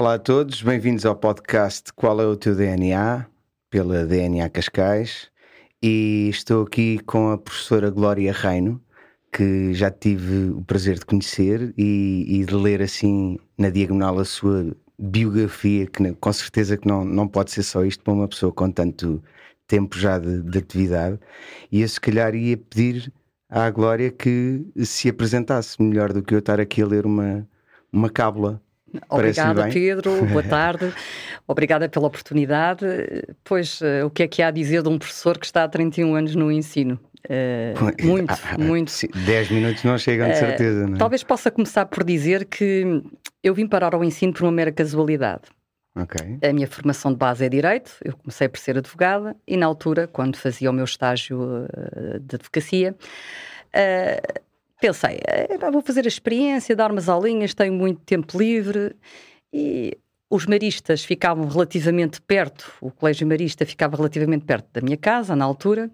Olá a todos, bem-vindos ao podcast Qual é o teu DNA? pela DNA Cascais e estou aqui com a professora Glória Reino, que já tive o prazer de conhecer e, e de ler assim na diagonal a sua biografia, que com certeza que não, não pode ser só isto para uma pessoa com tanto tempo já de, de atividade. E eu se calhar ia pedir à Glória que se apresentasse melhor do que eu estar aqui a ler uma, uma cábula. Obrigada, Pedro. Boa tarde. Obrigada pela oportunidade. Pois, uh, o que é que há a dizer de um professor que está há 31 anos no ensino? Uh, muito, ah, muito. 10 minutos não chegam, de certeza. Não é? Talvez possa começar por dizer que eu vim parar ao ensino por uma mera casualidade. Okay. A minha formação de base é Direito, eu comecei por ser advogada e na altura, quando fazia o meu estágio uh, de advocacia, uh, pensei, vou fazer a experiência, dar umas aulinhas, tenho muito tempo livre e os maristas ficavam relativamente perto, o colégio marista ficava relativamente perto da minha casa na altura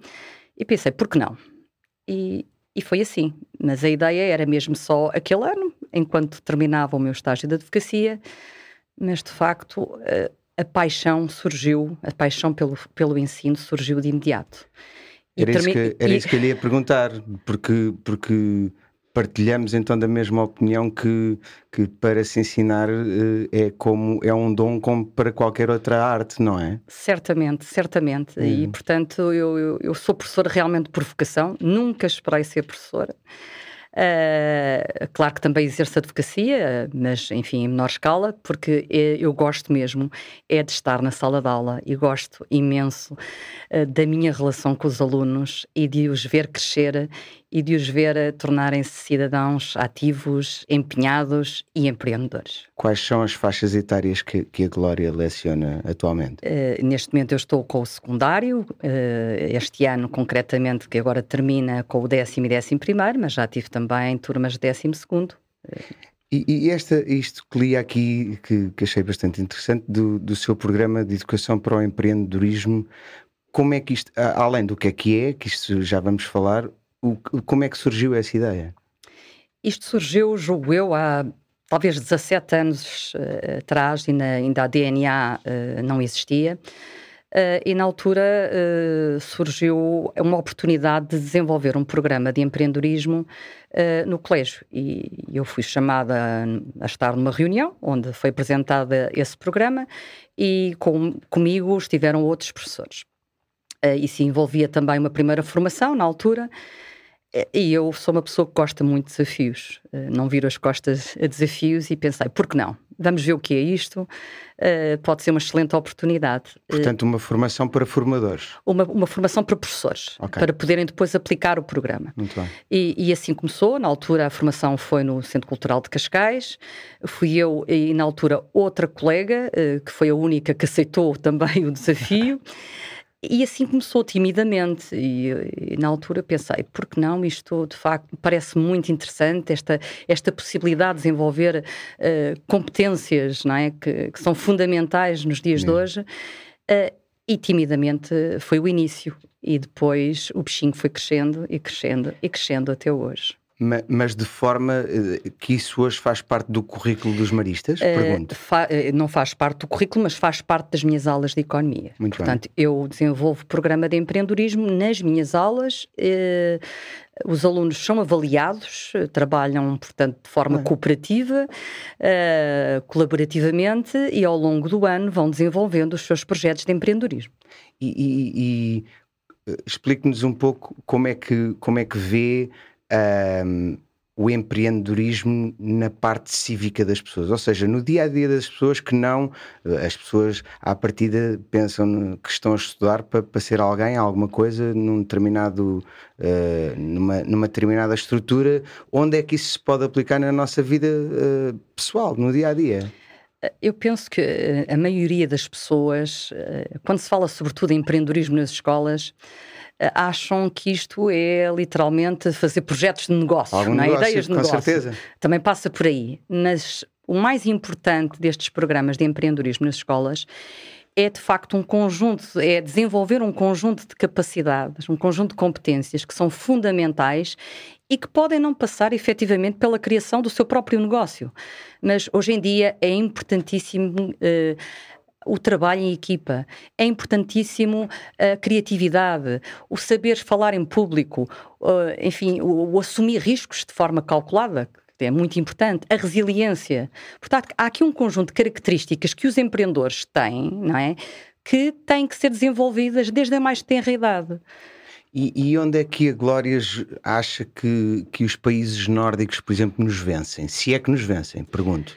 e pensei, por que não? E, e foi assim, mas a ideia era mesmo só aquele ano, enquanto terminava o meu estágio de advocacia, mas de facto a, a paixão surgiu, a paixão pelo, pelo ensino surgiu de imediato. Era, isso que, era e... isso que eu lhe ia perguntar, porque, porque partilhamos então da mesma opinião que, que para se ensinar eh, é como é um dom como para qualquer outra arte, não é? Certamente, certamente. E uhum. portanto eu, eu, eu sou professora realmente por vocação, nunca esperei ser professora. Uh, claro que também exerço advocacia, mas enfim, em menor escala, porque é, eu gosto mesmo é de estar na sala de aula e gosto imenso uh, da minha relação com os alunos e de os ver crescer e de os ver tornarem-se cidadãos ativos, empenhados e empreendedores. Quais são as faixas etárias que, que a Glória leciona atualmente? Uh, neste momento eu estou com o secundário, uh, este ano concretamente, que agora termina com o décimo e décimo primeiro, mas já tive também turmas de décimo segundo. E, e esta, isto que li aqui, que, que achei bastante interessante, do, do seu programa de educação para o empreendedorismo, como é que isto, além do que é que é, que isto já vamos falar, o, como é que surgiu essa ideia? Isto surgiu, julgo eu, há talvez 17 anos uh, atrás, ainda, ainda a DNA uh, não existia. Uh, e na altura uh, surgiu uma oportunidade de desenvolver um programa de empreendedorismo uh, no colégio. E eu fui chamada a estar numa reunião onde foi apresentado esse programa e com, comigo estiveram outros professores. isso envolvia também uma primeira formação na altura e eu sou uma pessoa que gosta muito de desafios. Eh, não viro as costas a desafios e pensei, por que não? Vamos ver o que é isto. Uh, pode ser uma excelente oportunidade. Portanto, uma formação para formadores. Uma, uma formação para professores, okay. para poderem depois aplicar o programa. Muito bem. E, e, assim começou. Na altura, a formação foi no Centro Cultural de Cascais. Fui eu e, na altura, outra colega, que foi a única que aceitou também o desafio. E assim começou timidamente, e, e, na altura pensei, por que não? Isto de facto parece muito interessante, esta, esta possibilidade de desenvolver uh, competências não é? que, que, são fundamentais nos dias de hoje. Uh, e timidamente foi o início, e depois o bichinho foi crescendo e crescendo e crescendo até hoje. Mas de forma eh, que isso hoje faz parte do currículo dos maristas? Uh, Pergunto. Fa eh, não faz parte do currículo, mas faz parte das minhas aulas de economia. Muito Portanto, bem. eu desenvolvo programa de empreendedorismo nas minhas aulas. Uh, os alunos são avaliados, trabalham, portanto, de forma cooperativa, uh, colaborativamente e ao longo do ano vão desenvolvendo os seus projetos de empreendedorismo. E, e, e explique-nos um pouco como é que, como é que vê um, o empreendedorismo na parte cívica das pessoas, ou seja, no dia a dia das pessoas que não, as pessoas à partida pensam que estão a estudar para, para ser alguém, alguma coisa, num determinado, uh, numa, numa determinada estrutura, onde é que isso se pode aplicar na nossa vida uh, pessoal, no dia a dia? Eu penso que a maioria das pessoas, quando se fala sobretudo em empreendedorismo nas escolas, eh, acham que isto é literalmente fazer projetos de negócio, Algum não é? Negócio, ideias de negócio. Certeza. Também passa por aí. Mas o mais importante destes programas de empreendedorismo nas escolas é de facto um conjunto, é desenvolver um conjunto de capacidades, um conjunto de competências que são fundamentais e que podem não passar efetivamente pela criação do seu próprio negócio. Mas hoje em dia é importantíssimo. Uh, o trabalho em equipa, é importantíssimo a criatividade, o saber falar em público, uh, enfim, o, o, assumir riscos de forma calculada, é muito importante, a resiliência. Portanto, há aqui um conjunto de características que os empreendedores têm, não é? Que têm que ser desenvolvidas desde a mais tenra idade. E, e, onde é que a Glória acha que, que os países nórdicos, por exemplo, nos vencem? Se é que nos vencem, pergunto.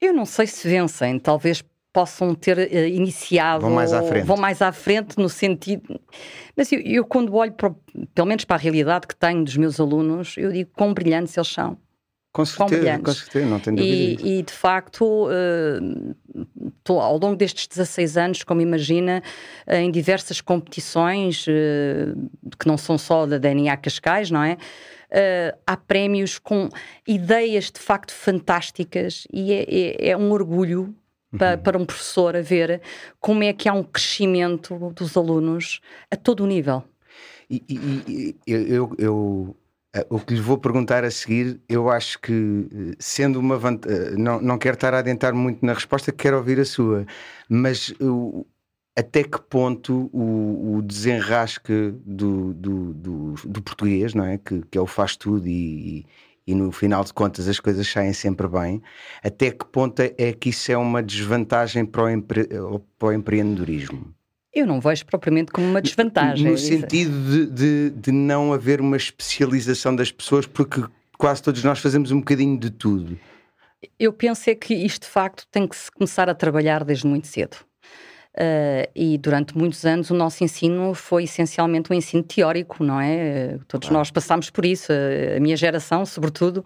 Eu não sei se vencem, talvez possam ter uh, iniciado. Vão mais à frente. Vão mais à frente no sentido. Mas eu, eu quando olho, para, pelo menos para a realidade que tenho dos meus alunos, eu digo quão brilhantes eles são. Com certeza, com certeza, não tenho dúvida. E, e de facto, uh, tô, ao longo destes 16 anos, como imagina, uh, em diversas competições, uh, que não são só da DNA Cascais, não é? há prémios com ideias de facto fantásticas e é, é, é um orgulho para, uhum. para um professor a ver como é que há um crescimento dos alunos a todo o nível. E, e, e eu, eu eh, o que lhe vou perguntar a seguir, eu acho que, eh, sendo uma vantagem, eh, não, não quero estar a adentrar muito na resposta, quero ouvir a sua, mas até que ponto o, o desenrasque do, do, do, do, português, não é? Que, que é o faz tudo e, e, no final de contas as coisas saem sempre bem, até que ponto é que isso é uma desvantagem para o, empre, para o empreendedorismo? Eu não vejo propriamente como uma desvantagem. No sentido de, de, de, não haver uma especialização das pessoas, porque quase todos nós fazemos um bocadinho de tudo. Eu penso é que isto de facto tem que se começar a trabalhar desde muito cedo. Uh, e durante muitos anos o nosso ensino foi essencialmente um ensino teórico, não é? Todos claro. nós passámos por isso, a minha geração, sobretudo.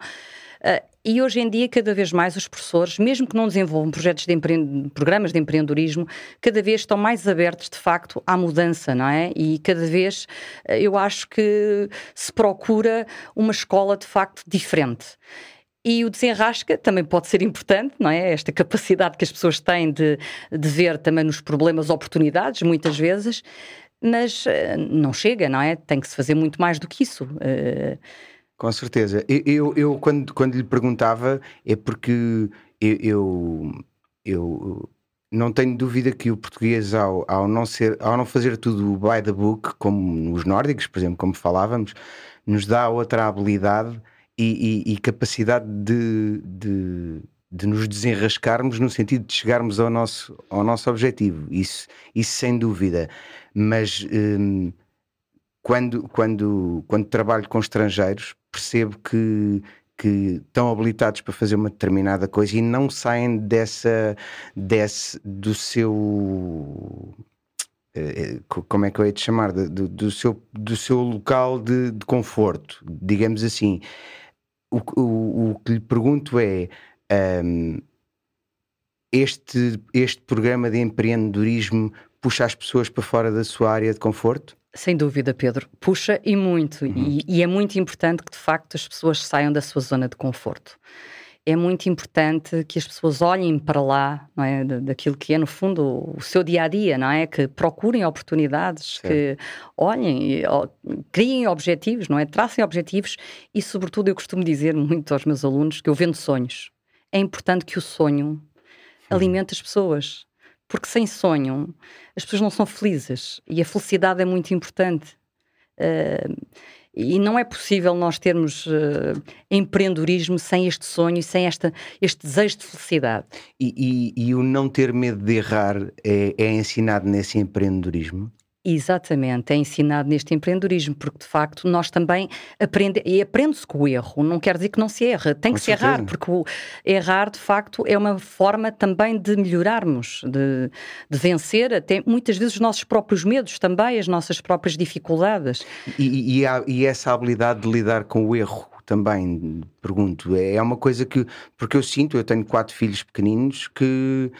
Uh, e hoje em dia, cada vez mais, os professores, mesmo que não desenvolvam projetos de programas de empreendedorismo, cada vez estão mais abertos, de facto, à mudança, não é? E cada vez uh, eu acho que se procura uma escola, de facto, diferente. E o desenrasca também pode ser importante, não é? Esta capacidade que as pessoas têm de, de ver também nos problemas oportunidades, muitas vezes, mas uh, não chega, não é? Tem que se fazer muito mais do que isso. Uh, com certeza. Eu, eu, eu, quando, quando lhe perguntava, é porque eu, eu, eu não tenho dúvida que o português, ao, ao, não ser, ao não fazer tudo by the book, como os nórdicos, por exemplo, como falávamos, nos dá outra habilidade e, e, e capacidade de, de, de, nos desenrascarmos no sentido de chegarmos ao nosso, ao nosso objetivo. Isso, isso sem dúvida. Mas. Hum, quando, quando, quando trabalho com estrangeiros, percebo que, que estão habilitados para fazer uma determinada coisa e não saem dessa, desse, do seu. Eh, como é que eu ia te chamar? Do, do, seu, do seu local de, de conforto, digamos assim. O, o, o, que lhe pergunto é: um, este, este programa de empreendedorismo puxa as pessoas para fora da sua área de conforto? Sem dúvida, Pedro. Puxa e muito. Uhum. E, e, é muito importante que, de facto, as pessoas saiam da sua zona de conforto. É muito importante que as pessoas olhem para lá, não é? Daquilo que é, no fundo, o seu dia a dia, não é? Que procurem oportunidades, Sim. que olhem, criem objetivos, não é? Tracem objetivos e, sobretudo, eu costumo dizer muito aos meus alunos que eu vendo sonhos. É importante que o sonho alimente as pessoas porque sem sonho as pessoas não são felizes e a felicidade é muito importante. Uh, e não é possível nós termos uh, empreendedorismo sem este sonho e sem esta, este desejo de felicidade. E, e, e o não ter medo de errar é, é ensinado nesse empreendedorismo? Exatamente, é ensinado neste empreendedorismo, porque de facto nós também aprendemos, e aprende-se com o erro, não quer dizer que não se erra, tem com que certeza. se errar, porque errar de facto é uma forma também de melhorarmos, de, de, vencer até muitas vezes os nossos próprios medos também, as nossas próprias dificuldades. E, e, há, e essa habilidade de lidar com o erro também, pergunto, é, é uma coisa que, porque eu sinto, eu tenho quatro filhos pequeninos que,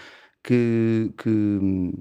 que, que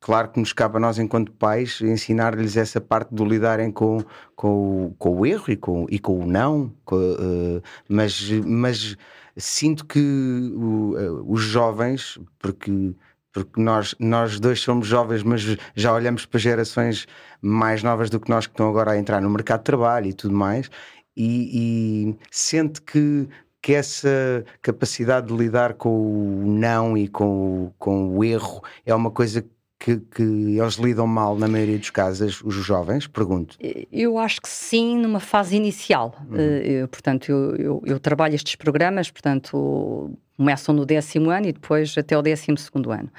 Claro que nos cabe a nós, enquanto pais, ensinar-lhes essa parte do lidarem com, com, com o erro e com, e com o não, com, uh, mas, mas sinto que uh, os jovens, porque porque nós, nós dois somos jovens, mas já olhamos para gerações mais novas do que nós que estão agora a entrar no mercado de trabalho e tudo mais, e, e sente que, que essa capacidade de lidar com o não e com o, com o erro é uma coisa que, eles lidam mal na maioria dos casos, os jovens? Pergunto. Eu acho que sim, numa fase inicial. Uhum. Eh, eu, portanto, eu, eu, eu, trabalho estes programas, portanto, começam no décimo ano e depois até o décimo segundo ano.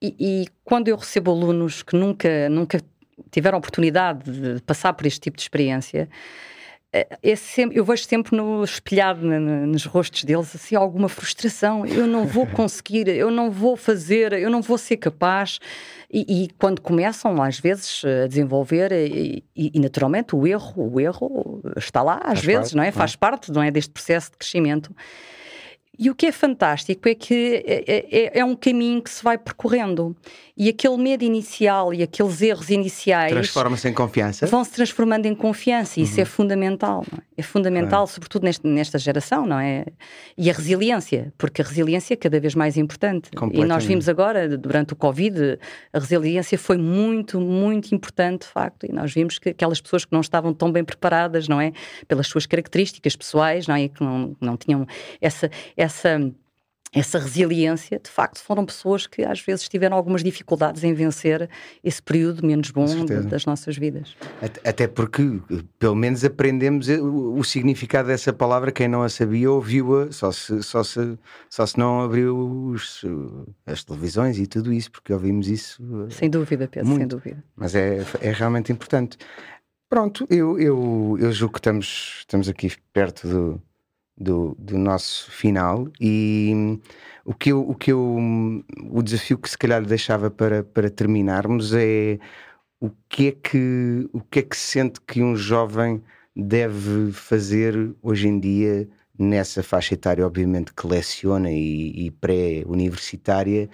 E, e, quando eu recebo alunos que nunca, nunca tiveram oportunidade de passar por este tipo de experiência, é, é sempre, eu vejo sempre no espelhado na, na, nos rostos deles assim alguma frustração. Eu não vou conseguir, eu não vou fazer, eu não vou ser capaz. E, e quando começam às vezes a desenvolver e, e, e, naturalmente o erro, o erro está lá às Faz vezes, parte, não é? Faz parte, não é, deste processo de crescimento. E o que é fantástico é que é, é, é, é, um caminho que se vai percorrendo. E aquele medo inicial e aqueles erros iniciais. Transforma-se em confiança? Vão se transformando em confiança. E uhum. isso é fundamental. É? É? fundamental, sobretudo neste, nesta geração, não é? E a resiliência, porque a resiliência é cada vez mais importante. E nós vimos agora, durante o Covid, a resiliência foi muito, muito importante, de facto. E nós vimos que aquelas pessoas que não estavam tão bem preparadas, não é? Pelas suas características pessoais, não é? E que não, não tinham essa, essa essa resiliência, de facto, foram pessoas que às vezes tiveram algumas dificuldades em vencer esse período menos bom das nossas vidas. Até porque, pelo menos, aprendemos o significado dessa palavra. Quem não a sabia ouviu-a, só se, só, se, só se não abriu os, as televisões e tudo isso, porque ouvimos isso. Sem dúvida, Pedro, muito. sem dúvida. Mas é, é realmente importante. Pronto, eu, eu, eu julgo que estamos, estamos aqui perto do do, do nosso final e o que eu, o que eu o desafio que se calhar deixava para, para terminarmos é o que é que o que é que sente que um jovem deve fazer hoje em dia nessa faixa etária obviamente que leciona e, e pré-universitária?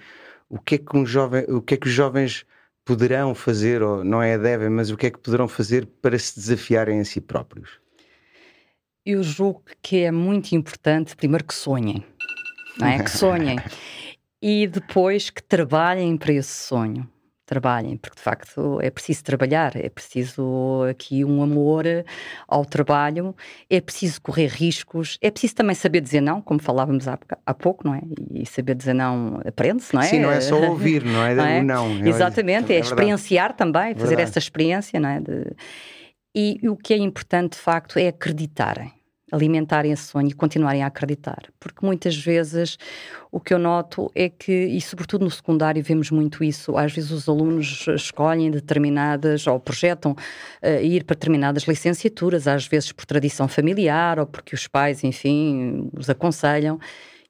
O que é que um jovem o que é que os jovens poderão fazer ou não é devem mas o que é que poderão fazer para se desafiarem a si próprios eu julgo que é muito importante, primeiro, que sonhem, não é? Que sonhem. e depois que trabalhem para esse sonho. Trabalhem, porque de facto é preciso trabalhar, é preciso aqui um amor ao trabalho, é preciso correr riscos, é preciso também saber dizer não, como falávamos há, há pouco, não é? E saber dizer não aprende-se, não é? Sim, não é só ouvir, não é? não, é? não. É Exatamente, é, é experienciar também, fazer essa experiência, não é? De... E o que é importante, de facto, é acreditarem alimentarem esse sonho e continuarem a acreditar. Porque muitas vezes o que eu noto é que, e sobretudo no secundário vemos muito isso, às vezes os alunos escolhem determinadas ou projetam uh, ir para determinadas licenciaturas, às vezes por tradição familiar ou porque os pais, enfim, os aconselham.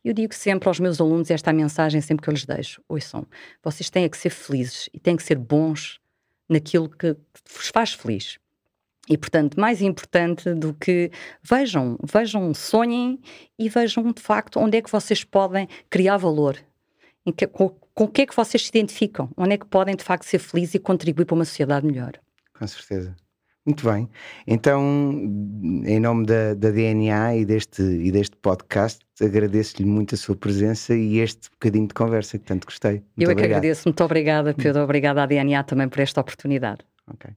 Eu digo sempre aos meus alunos esta mensagem sempre que eu lhes deixo: ouçam, vocês têm que ser felizes e têm que ser bons naquilo que vos faz feliz. E, portanto, mais importante do que vejam, vejam, sonhem e vejam de facto onde é que vocês podem criar valor, que, com, com o que é que vocês se identificam, onde é que podem de facto ser felizes e contribuir para uma sociedade melhor. Com certeza. Muito bem. Então, em nome da, da DNA e deste, e deste podcast, agradeço-lhe muito a sua presença e este bocadinho de conversa que tanto gostei. Muito Eu é que agradeço. Muito obrigada, Pedro. Obrigada à DNA também por esta oportunidade. Ok.